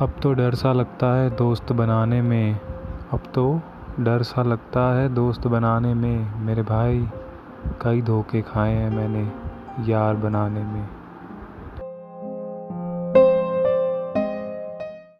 अब तो डर सा लगता है दोस्त बनाने में। अब तो डर सा लगता है दोस्त बनाने में। मेरे भाई कई धोखे खाए हैं मैंने यार बनाने में।